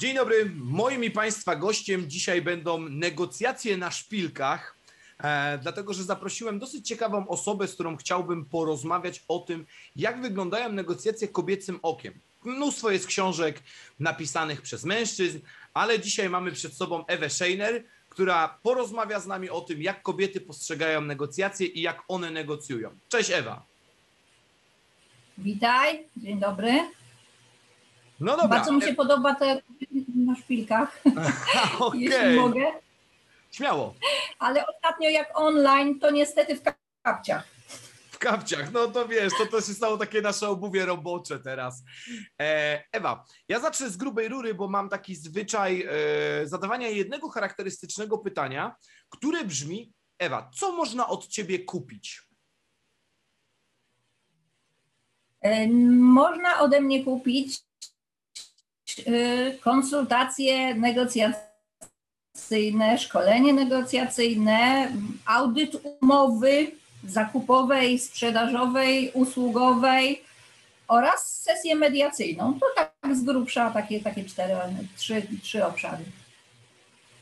Dzień dobry. Moim i Państwa gościem dzisiaj będą negocjacje na szpilkach, e, dlatego że zaprosiłem dosyć ciekawą osobę, z którą chciałbym porozmawiać o tym, jak wyglądają negocjacje kobiecym okiem. Mnóstwo jest książek napisanych przez mężczyzn, ale dzisiaj mamy przed sobą Ewę Scheiner, która porozmawia z nami o tym, jak kobiety postrzegają negocjacje i jak one negocjują. Cześć Ewa. Witaj, dzień dobry. No dobra. Bardzo mi się podoba te na szpilkach, jeśli Okej, mogę. śmiało. Ale ostatnio jak online, to niestety w kapciach. W kapciach, no to wiesz, to też się stało takie nasze obuwie robocze teraz. E, Ewa, ja zacznę z grubej rury, bo mam taki zwyczaj e, zadawania jednego charakterystycznego pytania, które brzmi, Ewa, co można od ciebie kupić? E, Można ode mnie kupić konsultacje negocjacyjne, szkolenie negocjacyjne, audyt umowy zakupowej, sprzedażowej, usługowej oraz sesję mediacyjną. To tak z grubsza takie, takie cztery, trzy, trzy obszary.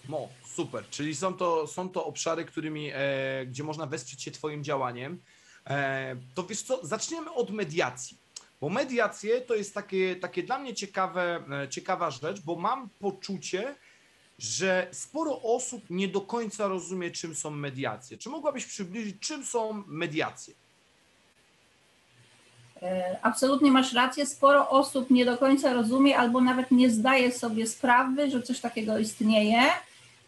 No, super, czyli są to, są to obszary, którymi, e, gdzie można wesprzeć się twoim działaniem. E, to wiesz co, zaczniemy od mediacji. Bo mediacje to jest takie, takie dla mnie ciekawe, e, ciekawa rzecz, bo mam poczucie, że sporo osób nie do końca rozumie, czym są mediacje. Czy mogłabyś przybliżyć, czym są mediacje? E, Absolutnie masz rację. Sporo osób nie do końca rozumie albo nawet nie zdaje sobie sprawy, że coś takiego istnieje.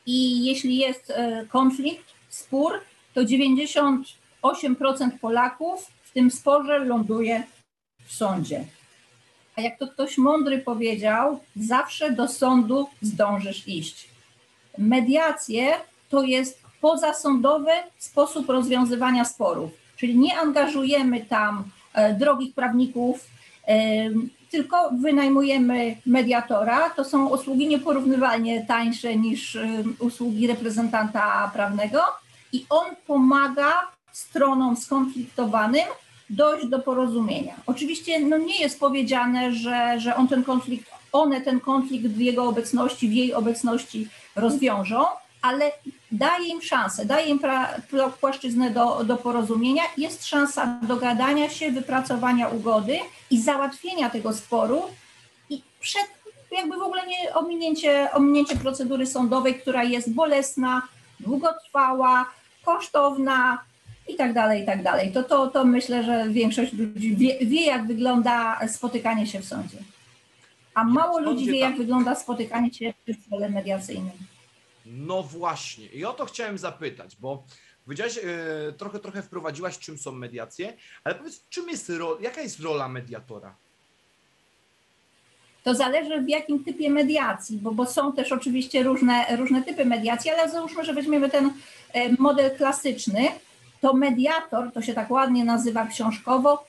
I jeśli jest e, konflikt, spór, to 98% Polaków w tym sporze ląduje w sądzie. A jak to ktoś mądry powiedział, zawsze do sądu zdążysz iść. Mediacje to jest pozasądowy sposób rozwiązywania sporów, czyli nie angażujemy tam e, drogich prawników, e, tylko wynajmujemy mediatora. To są usługi nieporównywalnie tańsze niż e, usługi reprezentanta prawnego i on pomaga stronom skonfliktowanym dojść do porozumienia. Oczywiście no nie jest powiedziane, że, że on ten konflikt, one ten konflikt w jego obecności, w jej obecności rozwiążą, ale daje im szansę, daje im pra, płaszczyznę do, do porozumienia, jest szansa dogadania się, wypracowania ugody i załatwienia tego sporu i przed jakby w ogóle nie ominięcie, ominięcie procedury sądowej, która jest bolesna, długotrwała, kosztowna i tak dalej, i tak dalej. To, to, to myślę, że większość ludzi wie, wie, jak wygląda spotykanie się w sądzie. A w mało ludzi wie, tak. jak wygląda spotykanie się przy stole mediacyjnym. No właśnie, i o to chciałem zapytać, bo powiedziałaś, e, trochę, trochę wprowadziłaś, czym są mediacje, ale powiedz, czym jest ro, jaka jest rola mediatora? To zależy w jakim typie mediacji, bo, bo są też oczywiście różne, różne typy mediacji, ale załóżmy, że weźmiemy ten e, model klasyczny, to mediator, to się tak ładnie nazywa książkowo,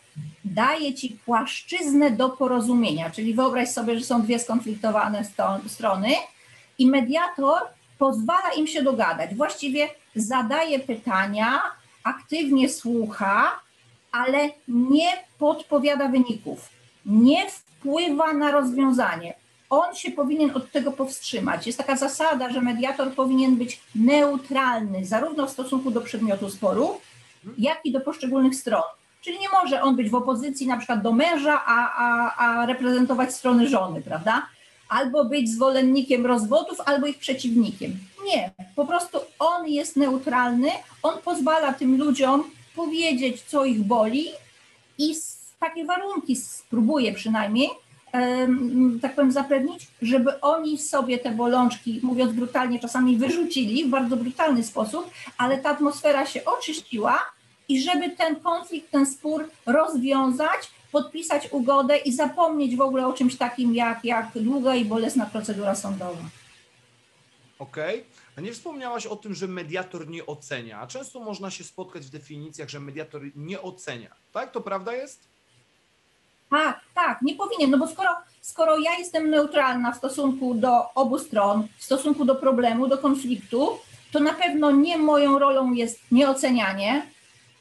daje ci płaszczyznę do porozumienia, czyli wyobraź sobie, że są dwie skonfliktowane strony i mediator pozwala im się dogadać. Właściwie zadaje pytania, aktywnie słucha, ale nie podpowiada wyników, nie wpływa na rozwiązanie. On się powinien od tego powstrzymać. Jest taka zasada, że mediator powinien być neutralny zarówno w stosunku do przedmiotu sporu, jak i do poszczególnych stron. Czyli nie może on być w opozycji na przykład do męża, a, a, a reprezentować strony żony, prawda? Albo być zwolennikiem rozwodów, albo ich przeciwnikiem. Nie, po prostu on jest neutralny, on pozwala tym ludziom powiedzieć, co ich boli i takie warunki spróbuje przynajmniej, tak powiem, zapewnić, żeby oni sobie te bolączki, mówiąc brutalnie, czasami wyrzucili w bardzo brutalny sposób, ale ta atmosfera się oczyściła i żeby ten konflikt, ten spór rozwiązać, podpisać ugodę i zapomnieć w ogóle o czymś takim jak, jak długa i bolesna procedura sądowa. Okej? A nie wspomniałaś o tym, że mediator nie ocenia. Często można się spotkać w definicjach, że mediator nie ocenia. Tak? To prawda jest? Tak, tak, nie powinien, no bo skoro, skoro ja jestem neutralna w stosunku do obu stron, w stosunku do problemu, do konfliktu, to na pewno nie moją rolą jest nieocenianie,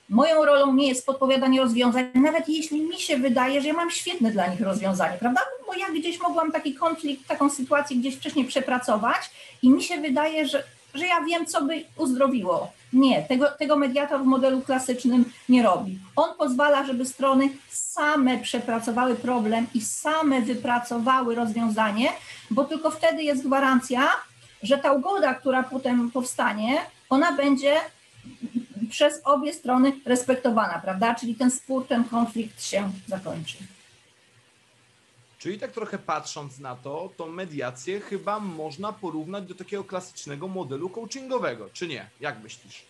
Moją rolą nie jest podpowiadanie rozwiązań, nawet jeśli mi się wydaje, że ja mam świetne dla nich rozwiązanie, prawda? Bo ja gdzieś mogłam taki konflikt, taką sytuację gdzieś wcześniej przepracować i mi się wydaje, że, że ja wiem, co by uzdrowiło. Nie, tego, tego mediator w modelu klasycznym nie robi. On pozwala, żeby strony same przepracowały problem i same wypracowały rozwiązanie, bo tylko wtedy jest gwarancja, że ta ugoda, która potem powstanie, ona będzie przez obie strony respektowana, prawda? Czyli ten spór, ten konflikt się zakończy. Czyli tak trochę patrząc na to, to mediację chyba można porównać do takiego klasycznego modelu coachingowego, czy nie? Jak myślisz?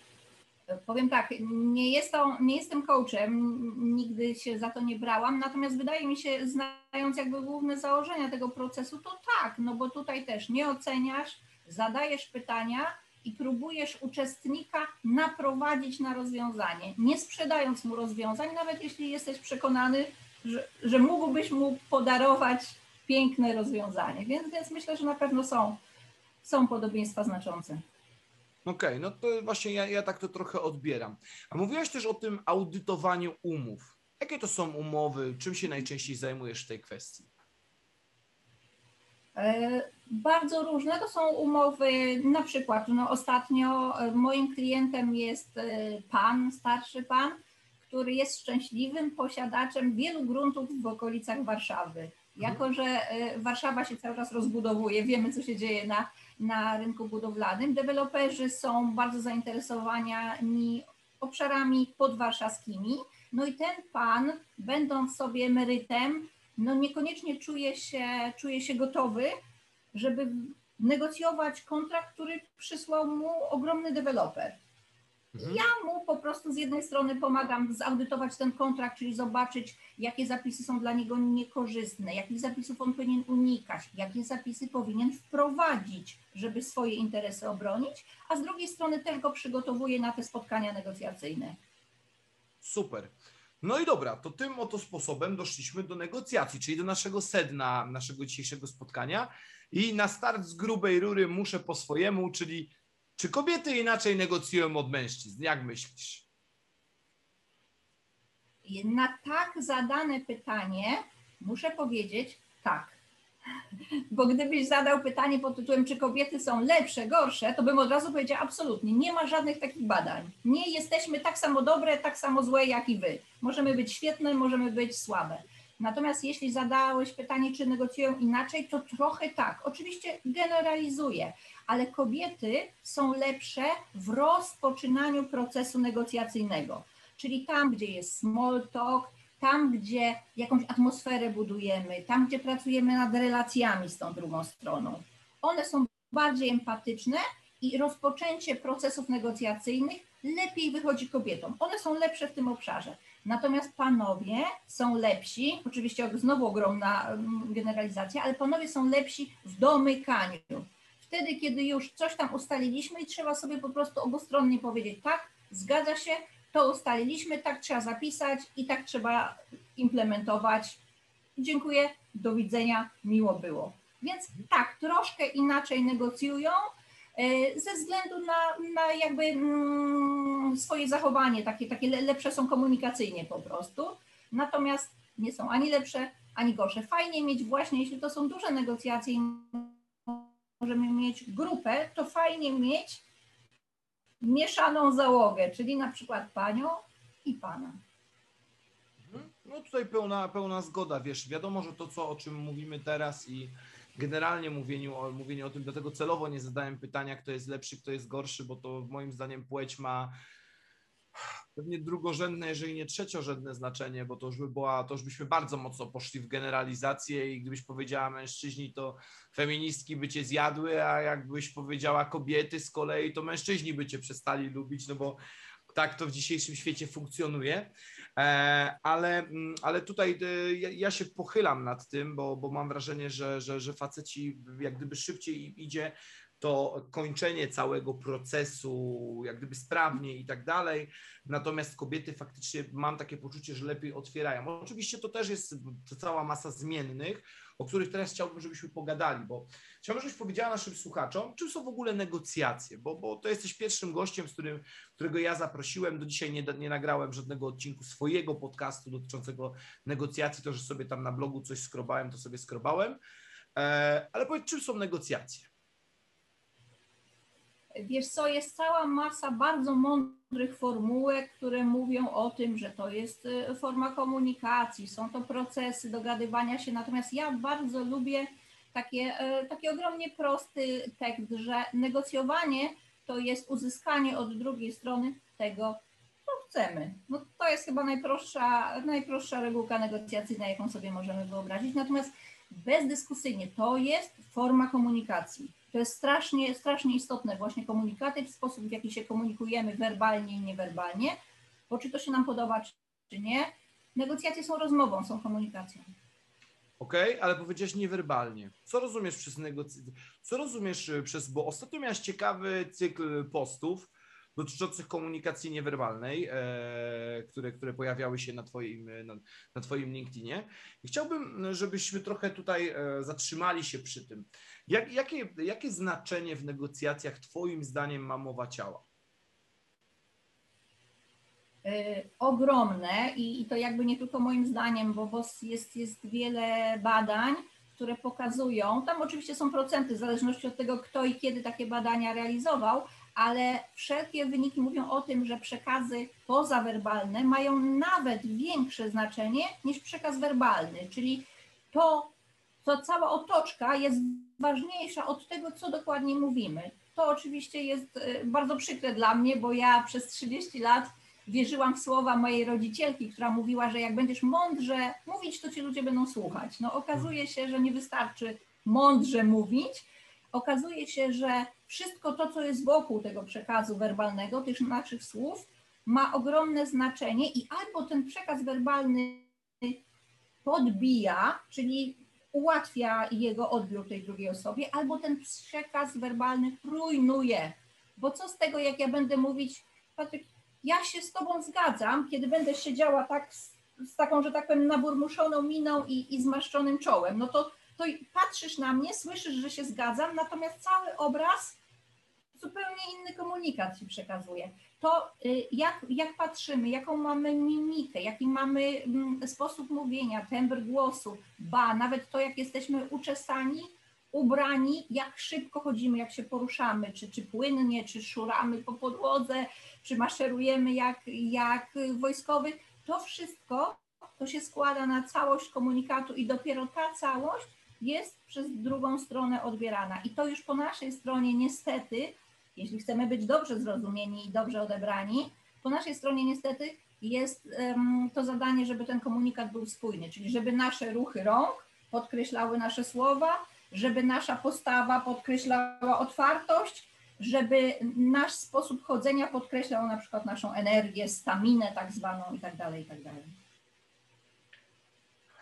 Powiem tak, nie, jest to, nie jestem coachem, nigdy się za to nie brałam, natomiast wydaje mi się, znając jakby główne założenia tego procesu, to tak, no bo tutaj też nie oceniasz, zadajesz pytania i próbujesz uczestnika naprowadzić na rozwiązanie, nie sprzedając mu rozwiązań, nawet jeśli jesteś przekonany, że, że mógłbyś mu podarować piękne rozwiązanie. Więc, więc myślę, że na pewno są, są podobieństwa znaczące. Okej, okay, no to właśnie ja, ja tak to trochę odbieram. A mówiłaś też o tym audytowaniu umów. Jakie to są umowy? Czym się najczęściej zajmujesz w tej kwestii? E, bardzo różne to są umowy, na przykład no ostatnio e, moim klientem jest e, pan, starszy pan, który jest szczęśliwym posiadaczem wielu gruntów w okolicach Warszawy. Jako, że Warszawa się cały czas rozbudowuje, wiemy co się dzieje na, na rynku budowlanym, deweloperzy są bardzo zainteresowani obszarami podwarszawskimi. No i ten pan, będąc sobie emerytem, no niekoniecznie czuje się, czuje się gotowy, żeby negocjować kontrakt, który przysłał mu ogromny deweloper. Mhm. Ja mu po prostu z jednej strony pomagam zaudytować ten kontrakt, czyli zobaczyć, jakie zapisy są dla niego niekorzystne, jakich zapisów on powinien unikać, jakie zapisy powinien wprowadzić, żeby swoje interesy obronić, a z drugiej strony też go przygotowuję na te spotkania negocjacyjne. Super. No i dobra, to tym oto sposobem doszliśmy do negocjacji, czyli do naszego sedna naszego dzisiejszego spotkania. I na start z grubej rury muszę po swojemu, czyli czy kobiety inaczej negocjują od mężczyzn? Jak myślisz? Na tak zadane pytanie muszę powiedzieć tak. Bo gdybyś zadał pytanie pod tytułem, czy kobiety są lepsze, gorsze, to bym od razu powiedział absolutnie. Nie ma żadnych takich badań. Nie jesteśmy tak samo dobre, tak samo złe jak i wy. Możemy być świetne, możemy być słabe. Natomiast jeśli zadałeś pytanie, czy negocjują inaczej, to trochę tak. Oczywiście generalizuję, ale kobiety są lepsze w rozpoczynaniu procesu negocjacyjnego. Czyli tam, gdzie jest small talk, tam, gdzie jakąś atmosferę budujemy, tam, gdzie pracujemy nad relacjami z tą drugą stroną. One są bardziej empatyczne i rozpoczęcie procesów negocjacyjnych lepiej wychodzi kobietom. One są lepsze w tym obszarze. Natomiast panowie są lepsi, oczywiście znowu ogromna mm, generalizacja, ale panowie są lepsi w domykaniu. Wtedy, kiedy już coś tam ustaliliśmy i trzeba sobie po prostu obustronnie powiedzieć, tak, zgadza się, to ustaliliśmy, tak trzeba zapisać i tak trzeba implementować. Dziękuję, do widzenia, miło było. Więc tak, troszkę inaczej negocjują ze względu na, na jakby mm, swoje zachowanie, takie, takie lepsze są komunikacyjnie po prostu. Natomiast nie są ani lepsze, ani gorsze. Fajnie mieć właśnie, jeśli to są duże negocjacje, możemy mieć grupę, to fajnie mieć mieszaną załogę, czyli na przykład panią i pana. Mhm. No tutaj pełna, pełna zgoda, wiesz, wiadomo, że to, co, o czym mówimy teraz i generalnie mówieniu o, mówieniu o tym, dlatego celowo nie zadałem pytania, kto jest lepszy, kto jest gorszy, bo to moim zdaniem płeć ma pewnie drugorzędne, jeżeli nie trzeciorzędne znaczenie, bo to już by była, to już byśmy bardzo mocno poszli w generalizację i gdybyś powiedziała mężczyźni, to feministki by cię zjadły, a jakbyś powiedziała kobiety z kolei, to mężczyźni by cię przestali lubić, no bo tak to w dzisiejszym świecie funkcjonuje. E, ale, mm, ale tutaj e, ja się pochylam nad tym, bo, bo mam wrażenie, że, że, że faceci jak gdyby szybciej idzie to kończenie całego procesu, jak gdyby sprawnie i tak dalej. Natomiast kobiety faktycznie mam takie poczucie, że lepiej otwierają. Oczywiście to też jest cała masa zmiennych, o których teraz chciałbym, żebyśmy pogadali, bo chciałbym, żebyś powiedziała naszym słuchaczom, czym są w ogóle negocjacje, bo, bo to jesteś pierwszym gościem, z którym, którego ja zaprosiłem. Do dzisiaj nie, nie nagrałem żadnego odcinku swojego podcastu dotyczącego negocjacji. To, że sobie tam na blogu coś skrobałem, to sobie skrobałem. E, ale powiedz, czym są negocjacje? Wiesz co, jest cała masa bardzo mądrych formułek, które mówią o tym, że to jest y, forma komunikacji, są to procesy dogadywania się, natomiast ja bardzo lubię takie, y, taki ogromnie prosty tekst, że negocjowanie to jest uzyskanie od drugiej strony tego, co chcemy. No to jest chyba najprostsza, najprostsza regułka negocjacyjna, jaką sobie możemy wyobrazić, natomiast bezdyskusyjnie to jest forma komunikacji to jest strasznie, strasznie istotne, właśnie komunikaty, w sposób, w jaki się komunikujemy werbalnie i niewerbalnie, bo czy to się nam podoba, czy nie. Negocjacje są rozmową, są komunikacją. Okej, okay, ale powiedziałeś niewerbalnie. Co rozumiesz przez negocjacje? Co rozumiesz e, przez, bo ostatnio miałeś ciekawy cykl postów, dotyczących komunikacji niewerbalnej, e, które, które pojawiały się na Twoim, na, na Twoim LinkedInie. I chciałbym, żebyśmy trochę tutaj e, zatrzymali się przy tym. Jak, jakie, jakie znaczenie w negocjacjach Twoim zdaniem ma mowa ciała? E, ogromne i, i, to jakby nie tylko moim zdaniem, bo, bo jest, jest wiele badań, które pokazują, tam oczywiście są procenty w zależności od tego, kto i kiedy takie badania realizował, ale wszelkie wyniki mówią o tym, że przekazy pozawerbalne mają nawet większe znaczenie niż przekaz werbalny, czyli to, co cała otoczka jest ważniejsza od tego, co dokładnie mówimy. To oczywiście jest y, bardzo przykre dla mnie, bo ja przez 30 lat wierzyłam w słowa mojej rodzicielki, która mówiła, że jak będziesz mądrze mówić, to ci ludzie będą słuchać. No okazuje się, że nie wystarczy mądrze mówić. Okazuje się, że wszystko to, co jest wokół tego przekazu werbalnego, tych naszych słów, ma ogromne znaczenie i albo ten przekaz werbalny podbija, czyli ułatwia jego odbiór tej drugiej osobie, albo ten przekaz werbalny rujnuje. Bo co z tego, jak ja będę mówić, Patryk, ja się z Tobą zgadzam, kiedy będę siedziała tak z, z taką, że tak powiem, naburmuszoną miną i, i zmaszczonym czołem, no to, to patrzysz na mnie, słyszysz, że się zgadzam, natomiast cały obraz zupełnie inny komunikat ci przekazuje. To y, jak, jak patrzymy, jaką mamy mimikę, jaki mamy mm, sposób mówienia, tembr głosu, ba, nawet to, jak jesteśmy uczesani, ubrani, jak szybko chodzimy, jak się poruszamy, czy, czy płynnie, czy szuramy po podłodze, czy maszerujemy jak, jak wojskowy, to wszystko to się składa na całość komunikatu i dopiero ta całość jest przez drugą stronę odbierana. I to już po naszej stronie niestety jeśli chcemy być dobrze zrozumieni i dobrze odebrani, po naszej stronie niestety jest um, to zadanie, żeby ten komunikat był spójny, czyli żeby nasze ruchy rąk podkreślały nasze słowa, żeby nasza postawa podkreślała otwartość, żeby nasz sposób chodzenia podkreślał na przykład naszą energię, staminę tak zwaną i tak dalej, i tak dalej.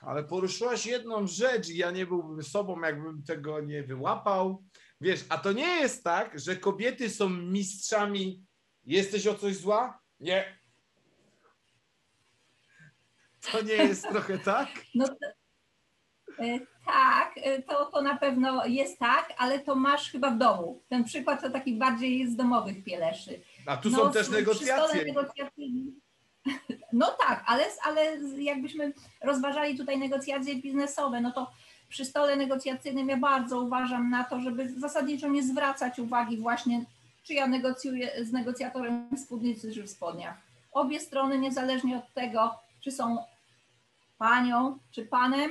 Ale poruszyłaś jedną rzecz i ja nie byłbym sobą, jakbym tego nie wyłapał. Wiesz, a to nie jest tak, że kobiety są mistrzami. Jesteś o coś zła? Nie. To nie jest trochę tak? No to, e, tak, e, to, to na pewno jest tak, ale to masz chyba w domu. Ten przykład to taki bardziej jest z domowych pieleszy. A tu no, są też negocjacje. No tak, ale, ale jakbyśmy rozważali tutaj negocjacje biznesowe, no to przy stole negocjacyjnym ja bardzo uważam na to, żeby zasadniczo nie zwracać uwagi właśnie, czy ja negocjuję z negocjatorem w spódnicy czy w spodniach. Obie strony, niezależnie od tego, czy są panią czy panem,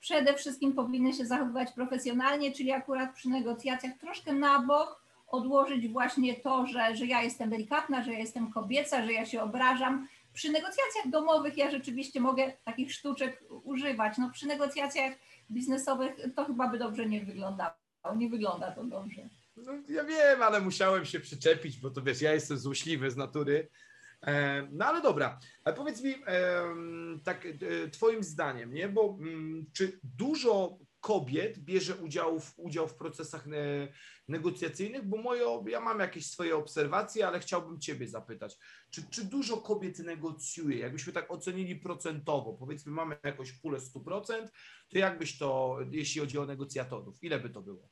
przede wszystkim powinny się zachowywać profesjonalnie, czyli akurat przy negocjacjach troszkę na bok, odłożyć właśnie to, że, że ja jestem delikatna, że ja jestem kobieca, że ja się obrażam. Przy negocjacjach domowych ja rzeczywiście mogę takich sztuczek używać. No, przy negocjacjach biznesowych, to chyba by dobrze nie wyglądało. Nie wygląda to dobrze. No, ja wiem, ale musiałem się przyczepić, bo to wiesz, ja jestem złośliwy z natury. E, no ale dobra, ale powiedz mi tak e, twoim zdaniem, nie? Bo mm, czy dużo kobiet bierze udział w, udział w procesach ne, negocjacyjnych? Bo moje, ja mam jakieś swoje obserwacje, ale chciałbym Ciebie zapytać, czy, czy dużo kobiet negocjuje? Jakbyśmy tak ocenili procentowo, powiedzmy mamy jakąś pulę 100%, to jakbyś to, jeśli chodzi o negocjatorów, ile by to było?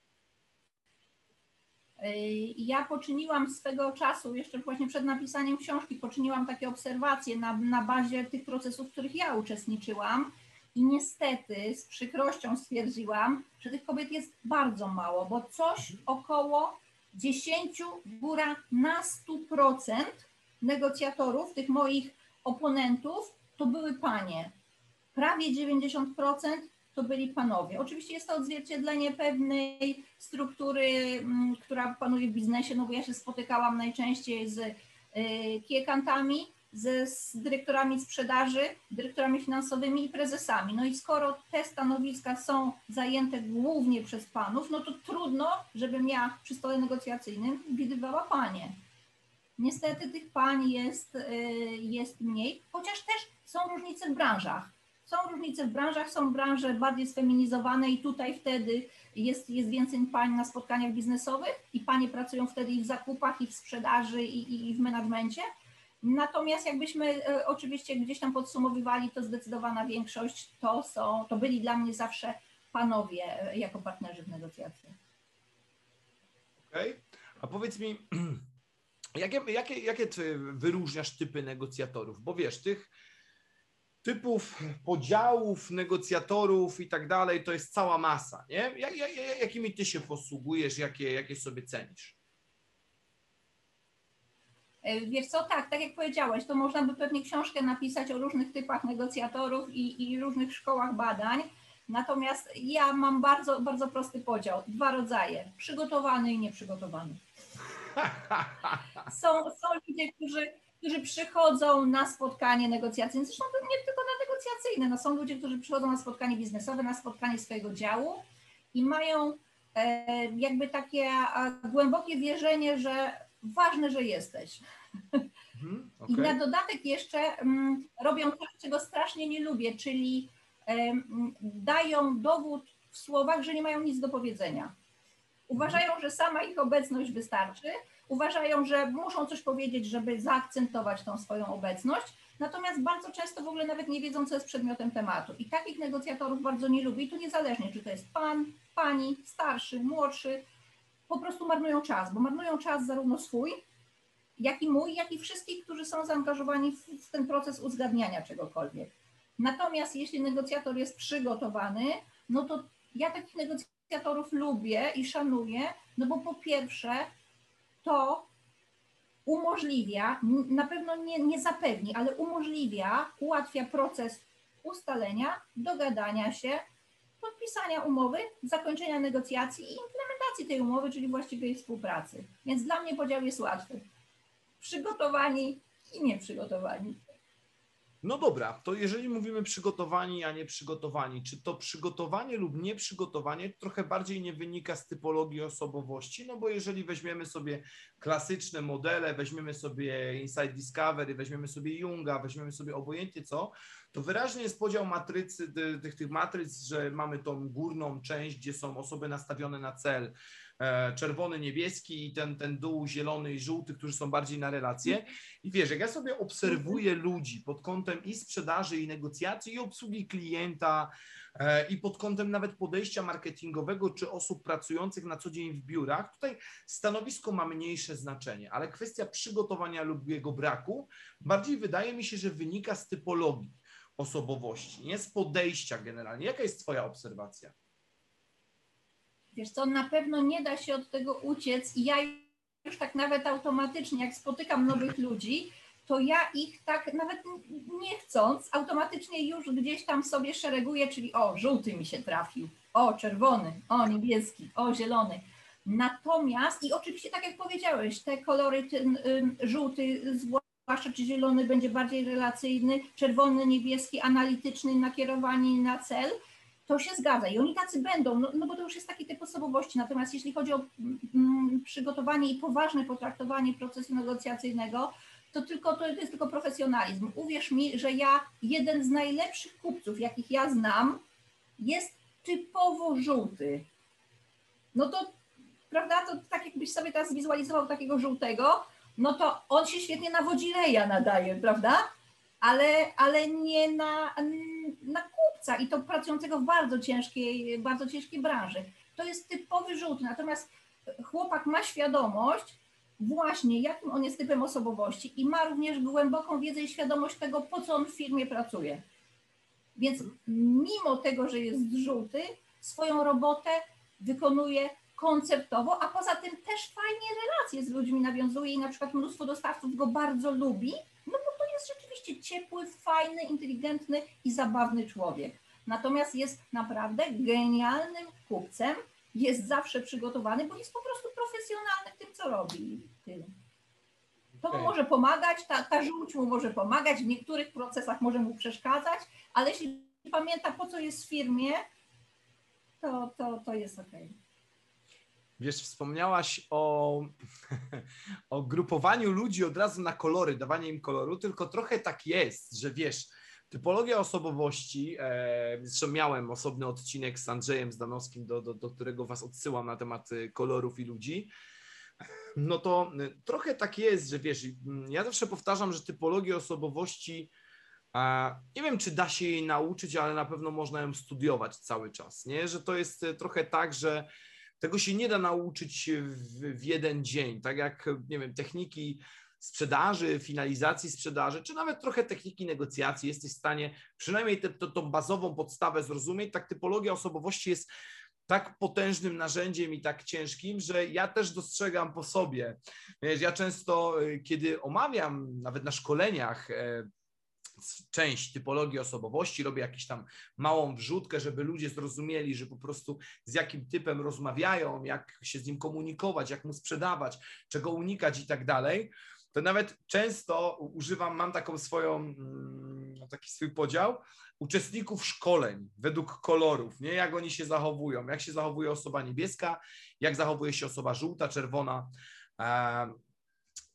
Ja poczyniłam swego czasu, jeszcze właśnie przed napisaniem książki, poczyniłam takie obserwacje na, na bazie tych procesów, w których ja uczestniczyłam. I niestety z przykrością stwierdziłam, że tych kobiet jest bardzo mało, bo coś około 10, góra na 100% negocjatorów, tych moich oponentów, to były panie. Prawie 90% to byli panowie. Oczywiście jest to odzwierciedlenie pewnej struktury, mm, która panuje w biznesie, no bo ja się spotykałam najczęściej z y, kiekantami, z, z dyrektorami sprzedaży, dyrektorami finansowymi i prezesami. No i skoro te stanowiska są zajęte głównie przez panów, no to trudno, żebym ja przy stole negocjacyjnym widywała panie. Niestety tych pań jest, y, jest mniej, chociaż też są różnice w branżach. Są różnice w branżach, są branże bardziej sfeminizowane i tutaj wtedy jest, jest więcej pań na spotkaniach biznesowych i panie pracują wtedy i w zakupach, i w sprzedaży, i, i w menadżmencie. Natomiast jakbyśmy e, oczywiście gdzieś tam podsumowywali, to zdecydowana większość to są, to byli dla mnie zawsze panowie e, jako partnerzy w negocjacjach. Okej, okay. a powiedz mi, jakie, jakie, jakie ty wyróżniasz typy negocjatorów? Bo wiesz, tych typów podziałów, negocjatorów i tak dalej, to jest cała masa, nie? Jak, jak, jakimi ty się posługujesz, jakie, jakie sobie cenisz? E, wiesz co, tak, tak jak powiedziałeś, to można by pewnie książkę napisać o różnych typach negocjatorów i, i różnych szkołach badań. Natomiast ja mam bardzo, bardzo prosty podział. Dwa rodzaje: przygotowany i nieprzygotowany. Są, są ludzie, którzy, którzy przychodzą na spotkanie negocjacyjne, zresztą nie tylko na negocjacyjne. No, są ludzie, którzy przychodzą na spotkanie biznesowe, na spotkanie swojego działu i mają e, jakby takie głębokie wierzenie, że ważne, że jesteś. Mhm, okay. I na dodatek jeszcze um, robią coś, czego strasznie nie lubię, czyli dają dowód w słowach, że nie mają nic do powiedzenia. Uważają, że sama ich obecność wystarczy, uważają, że muszą coś powiedzieć, żeby zaakcentować tą swoją obecność, natomiast bardzo często w ogóle nawet nie wiedzą, co jest przedmiotem tematu. I takich negocjatorów bardzo nie lubię i to niezależnie, czy to jest pan, pani, starszy, młodszy, po prostu marnują czas, bo marnują czas zarówno swój, jak i mój, jak i wszystkich, którzy są zaangażowani w, w ten proces uzgadniania czegokolwiek. Natomiast jeśli negocjator jest przygotowany, no to ja takich negocjatorów lubię i szanuję, no bo po pierwsze to umożliwia, na pewno nie, nie zapewni, ale umożliwia, ułatwia proces ustalenia, dogadania się, podpisania umowy, zakończenia negocjacji i implementacji tej umowy, czyli właściwej współpracy. Więc dla mnie podział jest łatwy. Przygotowani i nieprzygotowani. No dobra, to jeżeli mówimy przygotowani, a nie przygotowani, czy to przygotowanie lub nieprzygotowanie trochę bardziej nie wynika z typologii osobowości? No bo jeżeli weźmiemy sobie klasyczne modele, weźmiemy sobie Inside Discovery, weźmiemy sobie Junga, weźmiemy sobie obojętnie co, to wyraźnie jest podział matrycy, tych, tych matryc, że mamy tą górną część, gdzie są osoby nastawione na cel, czerwony, niebieski i ten, ten dół zielony i żółty, którzy są bardziej na relacje. I wiesz, jak ja sobie obserwuję ludzi pod kątem i sprzedaży, i negocjacji, i obsługi klienta, e, i pod kątem nawet podejścia marketingowego, czy osób pracujących na co dzień w biurach, tutaj stanowisko ma mniejsze znaczenie, ale kwestia przygotowania lub jego braku bardziej wydaje mi się, że wynika z typologii osobowości, nie z podejścia generalnie. Jaka jest Twoja obserwacja? Wiesz co, na pewno nie da się od tego uciec i ja już tak nawet automatycznie, jak spotykam nowych ludzi, to ja ich tak nawet nie chcąc, automatycznie już gdzieś tam sobie szereguję, czyli o, żółty mi się trafił, o, czerwony, o, niebieski, o, zielony. Natomiast, i oczywiście tak jak powiedziałeś, te kolory, ten żółty, zwłaszcza czy zielony będzie bardziej relacyjny, czerwony, niebieski, analityczny, nakierowani na cel, to się zgadza i oni tacy będą, no, no bo to już jest taki typ osobowości. Natomiast jeśli chodzi o mm, przygotowanie i poważne potraktowanie procesu negocjacyjnego, to tylko to jest tylko profesjonalizm. Uwierz mi, że ja jeden z najlepszych kupców, jakich ja znam, jest typowo żółty, no to, prawda, to tak jakbyś sobie teraz zwizualizował takiego żółtego, no to on się świetnie na wodzileja nadaje, prawda? Ale, ale nie na, na i to pracującego w bardzo ciężkiej, bardzo ciężkiej branży. To jest typowy żółty, natomiast chłopak ma świadomość właśnie, jakim on jest typem osobowości i ma również głęboką wiedzę i świadomość tego, po co on w firmie pracuje. Więc mimo tego, że jest żółty, swoją robotę wykonuje konceptowo, a poza tym też fajnie relacje z ludźmi nawiązuje i na przykład mnóstwo dostawców go bardzo lubi, no bo to jest rzeczywiście ciepły, fajny, inteligentny i zabawny człowiek. Natomiast jest naprawdę genialnym kupcem, jest zawsze przygotowany, bo jest po prostu profesjonalny w tym, co robi. To mu może pomagać, ta, ta żółć mu może pomagać, w niektórych procesach może mu przeszkadzać, ale jeśli pamięta, po co jest w firmie, to, to, to jest ok. Wiesz, wspomniałaś o, o grupowaniu ludzi od razu na kolory, dawanie im koloru, tylko trochę tak jest, że wiesz, typologia osobowości, e, zresztą miałem osobny odcinek z Andrzejem Zdanowskim, do, do, do którego Was odsyłam na temat y, kolorów i ludzi, no to y, trochę tak jest, że wiesz, mm, ja zawsze powtarzam, że typologia osobowości nie wiem, czy da się jej nauczyć, ale na pewno można ją studiować cały czas, nie? Że to jest y, trochę tak, że tego się nie da nauczyć w, w jeden dzień, tak jak, nie wiem, techniki sprzedaży, finalizacji sprzedaży, czy nawet trochę techniki negocjacji, jesteś w stanie przynajmniej tą bazową podstawę zrozumieć. Tak typologia osobowości jest tak potężnym narzędziem i tak ciężkim, że ja też dostrzegam po sobie. Wiesz, ja często, y, kiedy omawiam nawet na szkoleniach e, część typologii osobowości, robię jakąś tam małą wrzutkę, żeby ludzie zrozumieli, że po prostu z jakim typem rozmawiają, jak się z nim komunikować, jak mu sprzedawać, czego unikać i tak dalej to nawet często używam, mam taką swoją, mm, taki swój podział uczestników szkoleń według kolorów, nie? Jak oni się zachowują, jak się zachowuje osoba niebieska, jak zachowuje się osoba żółta, czerwona.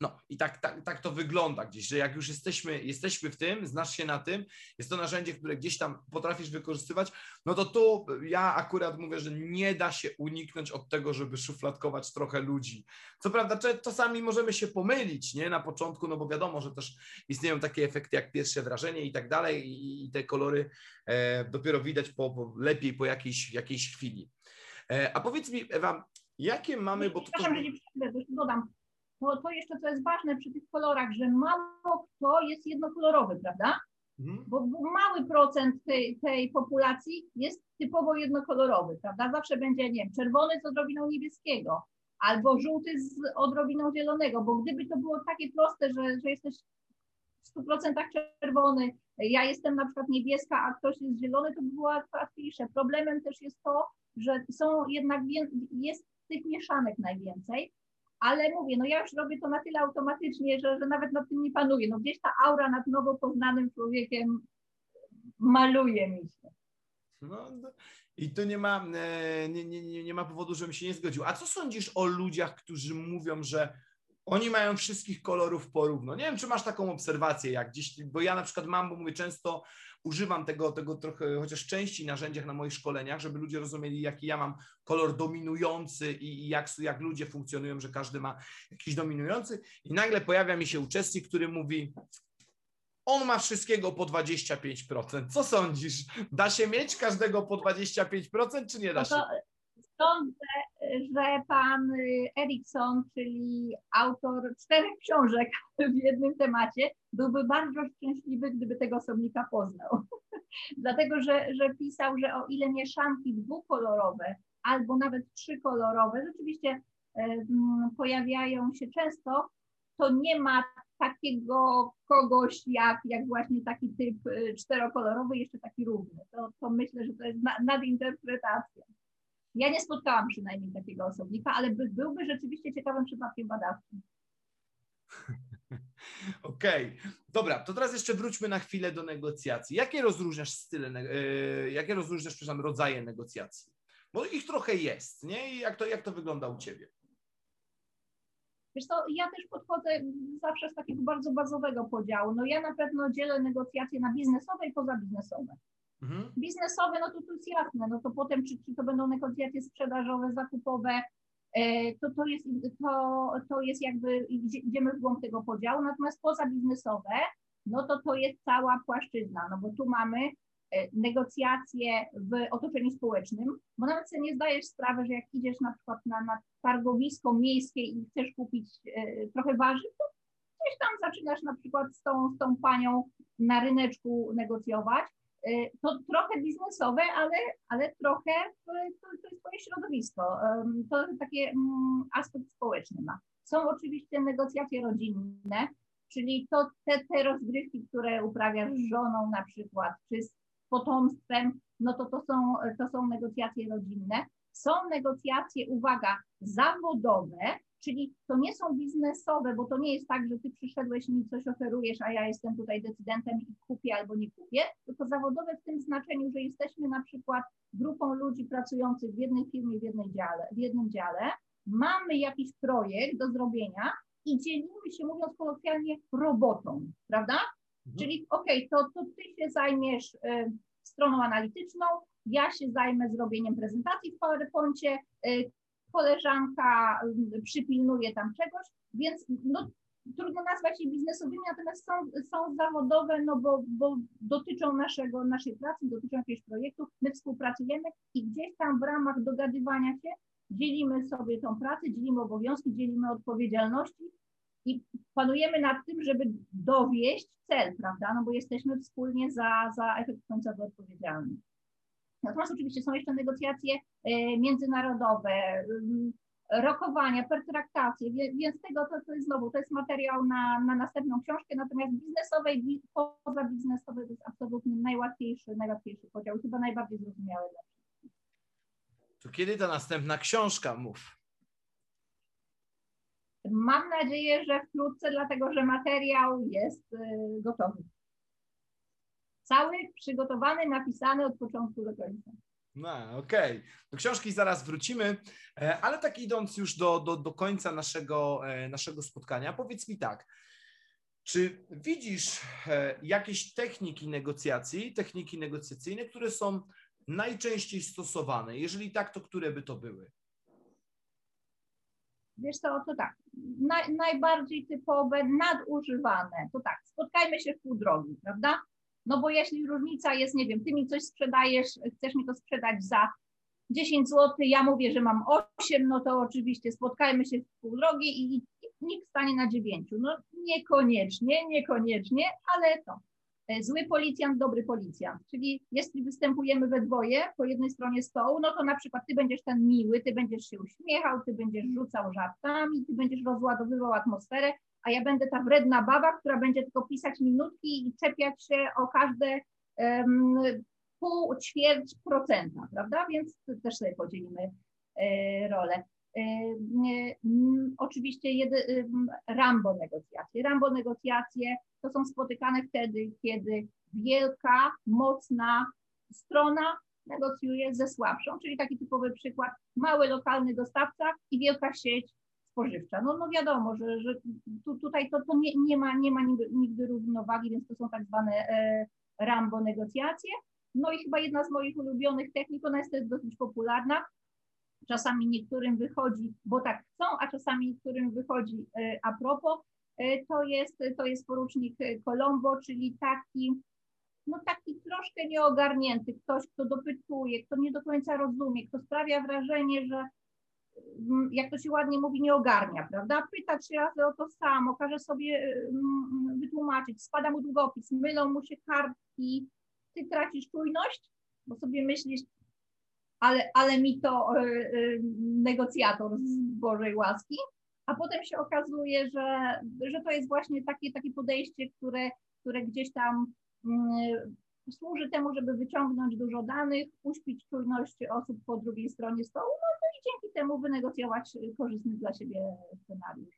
No i tak, tak, tak to wygląda gdzieś, że jak już jesteśmy, jesteśmy w tym, znasz się na tym, jest to narzędzie, które gdzieś tam potrafisz wykorzystywać, no to tu ja akurat mówię, że nie da się uniknąć od tego, żeby szufladkować trochę ludzi. Co prawda czasami możemy się pomylić, nie, na początku, no bo wiadomo, że też istnieją takie efekty jak pierwsze wrażenie i tak dalej i, i te kolory e, dopiero widać po, po, lepiej po jakiejś, jakiejś chwili. E, a powiedz mi, Ewa, jakie mamy, bo to... Przepraszam, że nie przerwę, dodam to, to jeszcze co jest ważne przy tych kolorach, że mało kto jest jednokolorowy, prawda? Mhm. Bo, bo, mały procent tej, tej populacji jest typowo jednokolorowy, prawda? Zawsze będzie, nie wiem, czerwony z odrobiną niebieskiego, albo żółty z odrobiną zielonego, bo gdyby to było takie proste, że, że jesteś w 100% czerwony, ja jestem na przykład niebieska, a ktoś jest zielony, to by było łatwiejsze. Problemem też jest to, że są jednak, jest tych mieszanek najwięcej, ale mówię, no ja już robię to na tyle automatycznie, że, że nawet nad tym nie panuję. No gdzieś ta aura nad nowo poznanym człowiekiem maluje mi się. No, I tu nie ma, e, nie, nie, nie ma powodu, żebym się nie zgodził. A co sądzisz o ludziach, którzy mówią, że oni mają wszystkich kolorów porówno? Nie wiem, czy masz taką obserwację, jak gdzieś, bo ja na przykład mam, bo mówię często, używam tego, tego trochę, chociaż częściej narzędziach na moich szkoleniach, żeby ludzie rozumieli, jaki ja mam kolor dominujący i, i jak, jak ludzie funkcjonują, że każdy ma jakiś dominujący. I nagle pojawia mi się uczestnik, który mówi, on ma wszystkiego po 25%. Co sądzisz? Da się mieć każdego po 25%, czy nie da no się? Sądzę, że pan Erikson, czyli autor czterech książek w jednym temacie, byłby bardzo szczęśliwy, gdyby tego osobnika poznał. Dlatego, że, że pisał, że o ile mieszanki dwukolorowe albo nawet trzykolorowe rzeczywiście pojawiają się często, to nie ma takiego kogoś jak, jak właśnie taki typ y, czterokolorowy, jeszcze taki równy. To, to myślę, że to jest nadinterpretacja. Ja nie spotkałam przynajmniej takiego osobnika, ale by, byłby rzeczywiście ciekawym przypadkiem badawczym. Okej, okay. dobra, to teraz jeszcze wróćmy na chwilę do negocjacji. Jakie rozróżniasz style, yy, jakie rozróżniasz, przepraszam, rodzaje negocjacji? Bo ich trochę jest, nie? I jak to, jak to wygląda u Ciebie? Wiesz co, ja też podchodzę zawsze z takiego bardzo bazowego podziału. No ja na pewno dzielę negocjacje na biznesowe i pozabiznesowe. Mhm. Biznesowe, no to tu jest jasne, no to potem czy, czy to będą negocjacje sprzedażowe, zakupowe, e, to, to, jest, to, to jest jakby, idziemy w głąb tego podziału, natomiast poza biznesowe, no to to jest cała płaszczyzna, no bo tu mamy e, negocjacje w otoczeniu społecznym, bo nawet sobie nie zdajesz sprawy, że jak idziesz na przykład na, na targowisko miejskie i chcesz kupić e, trochę warzyw, to gdzieś tam zaczynasz na przykład z tą, z tą panią na ryneczku negocjować, to trochę biznesowe, ale, ale trochę to, to jest twoje środowisko. To taki mm, aspekt społeczny ma. Są oczywiście negocjacje rodzinne, czyli to te, te rozgrywki, które uprawiasz z żoną na przykład, czy z potomstwem, no to to są, to są negocjacje rodzinne. Są negocjacje, uwaga, zawodowe, Czyli to nie są biznesowe, bo to nie jest tak, że ty przyszedłeś mi coś oferujesz, a ja jestem tutaj decydentem i kupię albo nie kupię, tylko zawodowe w tym znaczeniu, że jesteśmy na przykład grupą ludzi pracujących w jednej firmie, w, jednej dziale, w jednym dziale, mamy jakiś projekt do zrobienia i dzielimy się, mówiąc kolokwialnie, robotą, prawda? Mhm. Czyli okej, okay, to, to ty się zajmiesz y, stroną analityczną, ja się zajmę zrobieniem prezentacji w PowerPoincie, y, koleżanka mm, przypilnuje tam czegoś, więc no, trudno nazwać je biznesowymi, natomiast są, są zawodowe, no bo, bo dotyczą naszego, naszej pracy, dotyczą jakiegoś projektu, my współpracujemy i gdzieś tam w ramach dogadywania się dzielimy sobie tą pracę, dzielimy obowiązki, dzielimy odpowiedzialności i panujemy nad tym, żeby dowieść cel, prawda, no bo jesteśmy wspólnie za, za efekt końcowy odpowiedzialni. Natomiast oczywiście są jeszcze negocjacje międzynarodowe, mm, rokowania, pertraktacje, więc tego to, to jest znowu, to jest materiał na, na następną książkę, natomiast biznesowe i poza biznesowe to jest absolutnie najłatwiejszy, najłatwiejszy podział chyba najbardziej zrozumiały dla wszystkich. To kiedy ta następna książka, mów? Mam nadzieję, że wkrótce, dlatego że materiał jest e, gotowy cały przygotowany, napisany od początku do końca. No, okej. Okay. Do książki zaraz wrócimy, e, ale tak idąc już do, do, do końca naszego, e, naszego spotkania, powiedz mi tak, czy widzisz e, jakieś techniki negocjacji, techniki negocjacyjne, które są najczęściej stosowane? Jeżeli tak, to które by to były? Wiesz co, to tak, naj, najbardziej typowe, nadużywane, to tak, spotkajmy się w pół drogi, prawda? No bo jeśli różnica jest, nie wiem, ty mi coś sprzedajesz, chcesz mi to sprzedać za 10 zł, ja mówię, że mam 8, no to oczywiście spotkajmy się w pół drogi i, i nikt stanie na 9. No niekoniecznie, niekoniecznie, ale to. E, zły policjant, dobry policjant. Czyli jeśli występujemy we dwoje po jednej stronie stołu, no to na przykład ty będziesz ten miły, ty będziesz się uśmiechał, ty będziesz rzucał żartami, ty będziesz rozładowywał atmosferę, a ja będę ta wredna baba, która będzie tylko pisać minutki i czepiać się o każde um, pół, ćwierć procenta, prawda? Więc też sobie podzielimy e, rolę. E, oczywiście jedy, Rambo negocjacje. Rambo negocjacje to są spotykane wtedy, kiedy wielka, mocna strona negocjuje ze słabszą, czyli taki typowy przykład, mały lokalny dostawca i wielka sieć spożywcza. No, no wiadomo, że, że tu, tutaj to, to nie, nie ma, nie ma nigdy, nigdy równowagi, więc to są tak zwane e, Rambo negocjacje. No i chyba jedna z moich ulubionych technik, ona jest też dosyć popularna. Czasami niektórym wychodzi, bo tak chcą, a czasami niektórym wychodzi e, a propos. E, to jest, to jest porucznik Colombo, czyli taki, no taki troszkę nieogarnięty, ktoś, kto dopytuje, kto nie do końca rozumie, kto sprawia wrażenie, że jak to się ładnie mówi, nie ogarnia, prawda? Pyta trzy razy o to samo, każe sobie mm, wytłumaczyć, spada mu długopis, mylą mu się kartki, ty tracisz czujność, bo sobie myślisz, ale, ale mi to e, e, negocjator z Bożej łaski, a potem się okazuje, że, że to jest właśnie takie, takie podejście, które, które gdzieś tam mm, służy temu, żeby wyciągnąć dużo danych, uśpić czujność osób po drugiej stronie stołu, no, no i dzięki temu wynegocjować korzystny dla siebie scenariusz.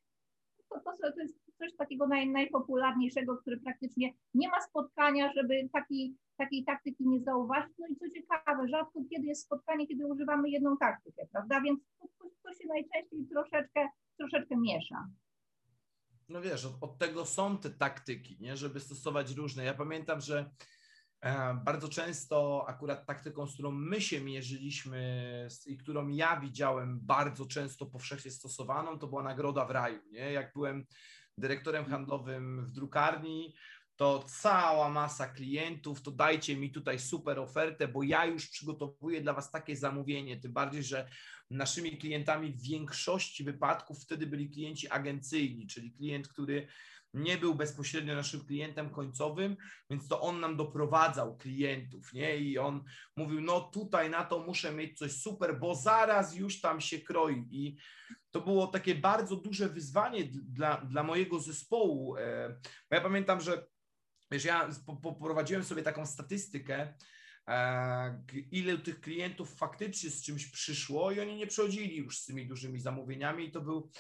To, to, to jest coś takiego naj, najpopularniejszego, które praktycznie nie ma spotkania, żeby taki, takiej taktyki nie zauważyć. No i co ciekawe, rzadko kiedy jest spotkanie, kiedy używamy jedną taktykę, prawda? Więc to, to, się najczęściej troszeczkę, troszeczkę miesza no wiesz, od, od, tego są te taktyki, nie? żeby stosować różne. Ja pamiętam, że bardzo często akurat taktyką, z którą my się mierzyliśmy i którą ja widziałem bardzo często powszechnie stosowaną, to była nagroda w raju. Nie? Jak byłem dyrektorem handlowym w drukarni, to cała masa klientów, to dajcie mi tutaj super ofertę, bo ja już przygotowuję dla Was takie zamówienie, tym bardziej, że naszymi klientami w większości wypadków wtedy byli klienci agencyjni, czyli klient, który nie był bezpośrednio naszym klientem końcowym, więc to on nam doprowadzał klientów, nie? I on mówił, no tutaj na to muszę mieć coś super, bo zaraz już tam się kroi. I to było takie bardzo duże wyzwanie dla, dla mojego zespołu. E, bo ja pamiętam, że wiesz, ja poprowadziłem sobie taką statystykę, e, ile tych klientów faktycznie z czymś przyszło i oni nie przychodzili już z tymi dużymi zamówieniami i to był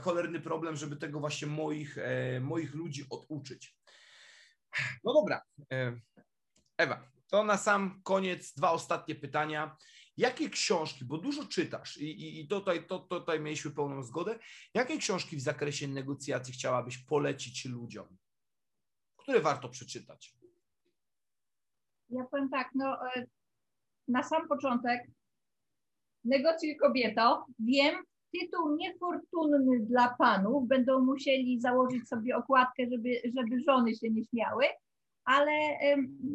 cholerny problem, żeby tego właśnie moich, e, moich ludzi oduczyć. No dobra, e, Ewa, to na sam koniec dwa ostatnie pytania. Jakie książki, bo dużo czytasz i, i, i tutaj, to, tutaj mieliśmy pełną zgodę, jakie książki w zakresie negocjacji chciałabyś polecić ludziom, które warto przeczytać? Ja powiem tak, no e, na sam początek negocjuj kobieto. Wiem, tytuł niefortunny dla panów, będą musieli założyć sobie okładkę, żeby, żeby żony się nie śmiały, ale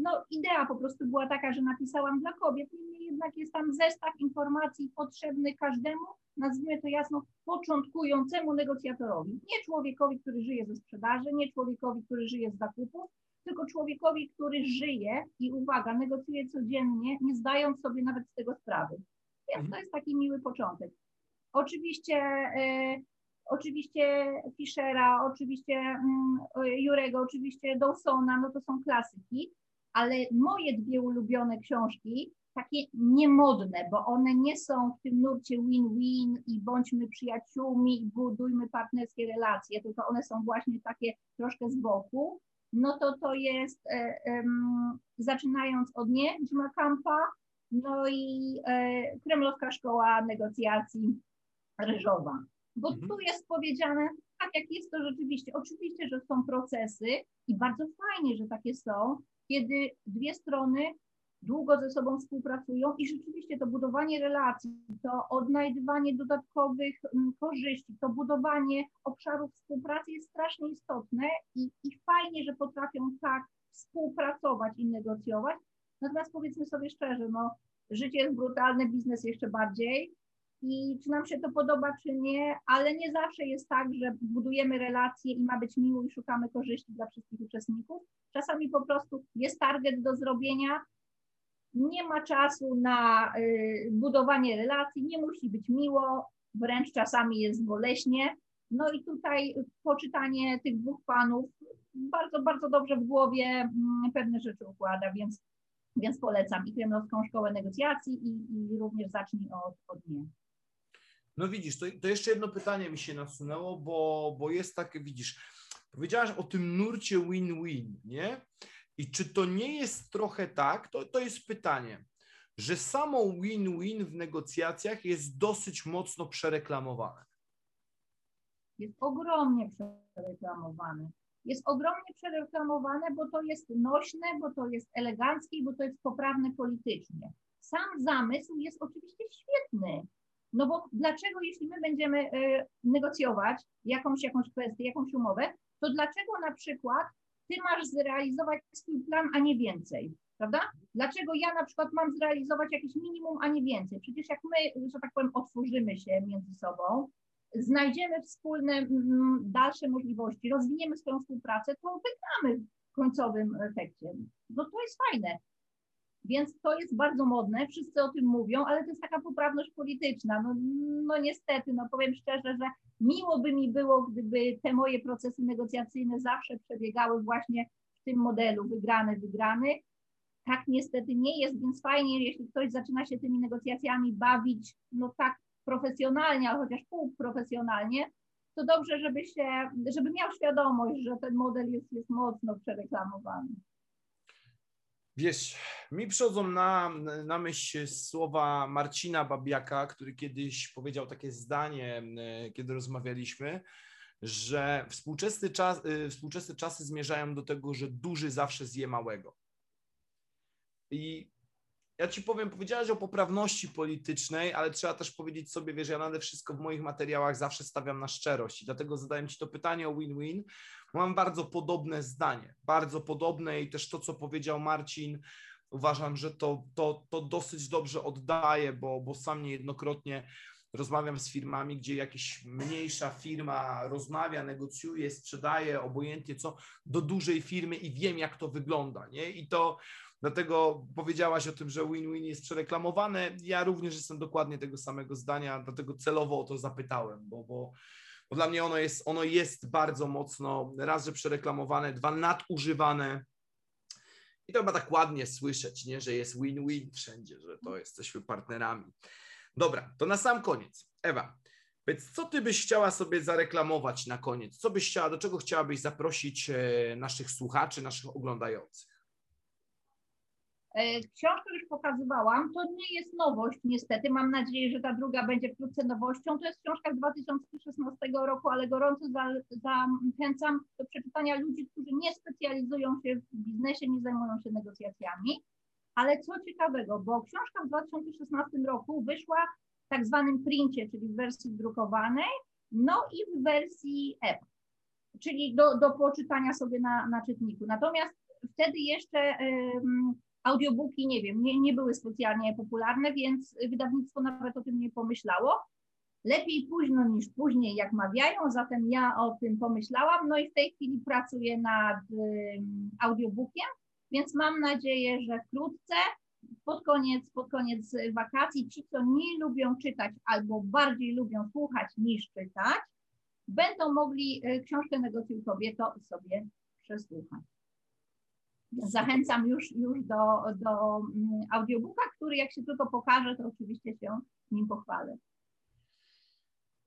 no, idea po prostu była taka, że napisałam dla kobiet, niemniej jednak jest tam zestaw informacji potrzebny każdemu, nazwijmy to jasno, początkującemu negocjatorowi. Nie człowiekowi, który żyje ze sprzedaży, nie człowiekowi, który żyje z zakupów, tylko człowiekowi, który żyje i uwaga, negocjuje codziennie, nie zdając sobie nawet z tego sprawy. Więc to mhm. jest taki miły początek. Oczywiście, e, oczywiście Fischera, oczywiście mm, Jurego, oczywiście Dawsona, no to są klasyki, ale moje dwie ulubione książki, takie niemodne, bo one nie są w tym nurcie win-win i bądźmy przyjaciółmi i budujmy partnerskie relacje, tylko one są właśnie takie troszkę z boku, no to to jest e, zaczynając od nie, Jima Kampa, no i e, Kremlowska Szkoła Negocjacji ryżowa. Bo mhm. tu jest powiedziane, tak jak jest to rzeczywiście, oczywiście, że są procesy i bardzo fajnie, że takie są, kiedy dwie strony długo ze sobą współpracują i rzeczywiście to budowanie relacji, to odnajdywanie dodatkowych mm, korzyści, to budowanie obszarów współpracy jest strasznie istotne i, i fajnie, że potrafią tak współpracować i negocjować. Natomiast powiedzmy sobie szczerze, no, życie jest brutalne, biznes jeszcze bardziej, i czy nam się to podoba, czy nie, ale nie zawsze jest tak, że budujemy relacje i ma być miło i szukamy korzyści dla wszystkich uczestników. Czasami po prostu jest target do zrobienia, nie ma czasu na y, budowanie relacji, nie musi być miło, wręcz czasami jest boleśnie. No i tutaj poczytanie tych dwóch panów bardzo, bardzo dobrze w głowie mm, pewne rzeczy układa, więc, więc polecam i Kremlowską Szkołę Negocjacji i, i również zacznij od, od niej. No widzisz, to, to jeszcze jedno pytanie mi się nasunęło, bo, bo jest takie, widzisz, powiedziałaś o tym nurcie win-win, nie? I czy to nie jest trochę tak, to, to jest pytanie, że samo win-win w negocjacjach jest dosyć mocno przereklamowane? Jest ogromnie przereklamowane. Jest ogromnie przereklamowane, bo to jest nośne, bo to jest eleganckie, bo to jest poprawne politycznie. Sam zamysł jest oczywiście świetny no bo dlaczego, jeśli my będziemy e, negocjować jakąś, jakąś kwestię, jakąś umowę, to dlaczego na przykład ty masz zrealizować swój plan, a nie więcej? Prawda? Dlaczego ja na przykład mam zrealizować jakieś minimum, a nie więcej? Przecież jak my, że tak powiem, otworzymy się między sobą, znajdziemy wspólne dalsze możliwości, rozwiniemy swoją współpracę, to wygramy w końcowym efekcie. No to jest fajne. Więc to jest bardzo modne, wszyscy o tym mówią, ale to jest taka poprawność polityczna. No, no niestety, no powiem szczerze, że miło by mi było, gdyby te moje procesy negocjacyjne zawsze przebiegały właśnie w tym modelu wygrany, wygrany. Tak niestety nie jest, więc fajnie, jeśli ktoś zaczyna się tymi negocjacjami bawić, no tak profesjonalnie, ale chociaż półprofesjonalnie, to dobrze, żeby się, żeby miał świadomość, że ten model jest, jest mocno przereklamowany. Wiesz, mi przychodzą na, na myśl słowa Marcina Babiaka, który kiedyś powiedział takie zdanie, e, kiedy rozmawialiśmy, że współczesne, czas, e, współczesne czasy zmierzają do tego, że duży zawsze zje małego. I ja ci powiem, powiedziałeś o poprawności politycznej, ale trzeba też powiedzieć sobie, wiesz, ja nade wszystko w moich materiałach zawsze stawiam na szczerość i dlatego zadałem ci to pytanie o win-win. Mam bardzo podobne zdanie, bardzo podobne i też to, co powiedział Marcin, uważam, że to, to, to dosyć dobrze oddaje, bo, bo sam niejednokrotnie rozmawiam z firmami, gdzie jakaś mniejsza firma rozmawia, negocjuje, sprzedaje, obojętnie co, do dużej firmy i wiem, jak to wygląda, nie? I to dlatego powiedziałaś o tym, że win-win jest przereklamowane. Ja również jestem dokładnie tego samego zdania, dlatego celowo o to zapytałem, bo, bo, bo dla mnie ono jest, ono jest bardzo mocno raz, że przereklamowane, dwa, nadużywane. I to chyba tak ładnie słyszeć, nie? że jest win-win wszędzie, że to jesteśmy partnerami. Dobra, to na sam koniec. Ewa, więc co ty byś chciała sobie zareklamować na koniec? Co byś chciała, do czego chciałabyś zaprosić e, naszych słuchaczy, naszych oglądających? E, książkę już pokazywałam, to nie jest nowość niestety, mam nadzieję, że ta druga będzie wkrótce nowością. To jest książka z 2016 roku, ale gorąco zachęcam do przeczytania ludzi, którzy nie specjalizują się w biznesie, nie zajmują się negocjacjami. Ale co ciekawego, bo książka w 2016 roku wyszła w tak zwanym princie, czyli w wersji drukowanej, no i w wersji e czyli do, do poczytania sobie na, na czytniku. Natomiast wtedy jeszcze um, audiobooki, nie wiem, nie, nie były specjalnie popularne, więc wydawnictwo nawet o tym nie pomyślało. Lepiej późno niż później, jak mawiają, zatem ja o tym pomyślałam, no i w tej chwili pracuję nad um, audiobookiem, więc mam nadzieję, że wkrótce, pod koniec, pod koniec wakacji, ci, co nie lubią czytać albo bardziej lubią słuchać niż czytać, będą mogli e, książkę Negocjuj Kobieto sobie przesłuchać. Zachęcam już, już do, do mm, audiobooka, który jak się tylko pokaże, to oczywiście się nim pochwalę.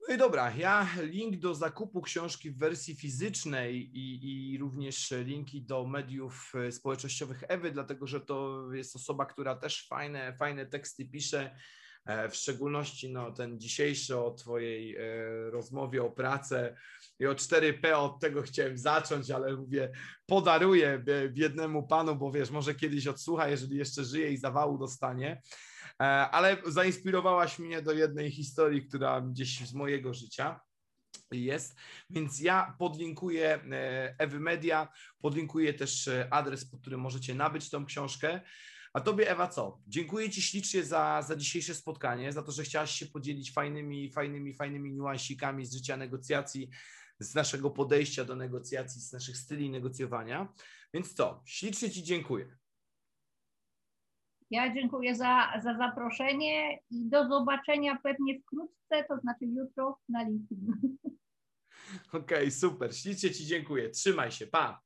No i dobra, ja link do zakupu książki w wersji fizycznej i, i również linki do mediów e, społecznościowych Ewy, dlatego że to jest osoba, która też fajne, fajne teksty pisze. E, w szczególności no, ten dzisiejszy o Twojej e, rozmowie o pracę i o 4P, od tego chciałem zacząć, ale mówię, podaruję biednemu panu, bo wiesz, może kiedyś odsłucha, jeżeli jeszcze żyje i zawału dostanie. E, ale zainspirowałaś mnie do jednej historii, która gdzieś z mojego życia jest, więc ja podlinkuję Ewy Media, podlinkuję też adres, pod którym możecie nabyć tą książkę. A tobie, Ewa, co? Dziękuję ci ślicznie za, za dzisiejsze spotkanie, za to, że chciałaś się podzielić fajnymi, fajnymi, fajnymi niuansikami z życia negocjacji, z naszego podejścia do negocjacji, z naszych styli negocjowania. Więc co? Ślicznie ci dziękuję. Ja dziękuję za, za zaproszenie i do zobaczenia pewnie wkrótce, to znaczy jutro na LinkedIn. Okej, okay, super. Ślicznie Ci dziękuję. Trzymaj się. Pa.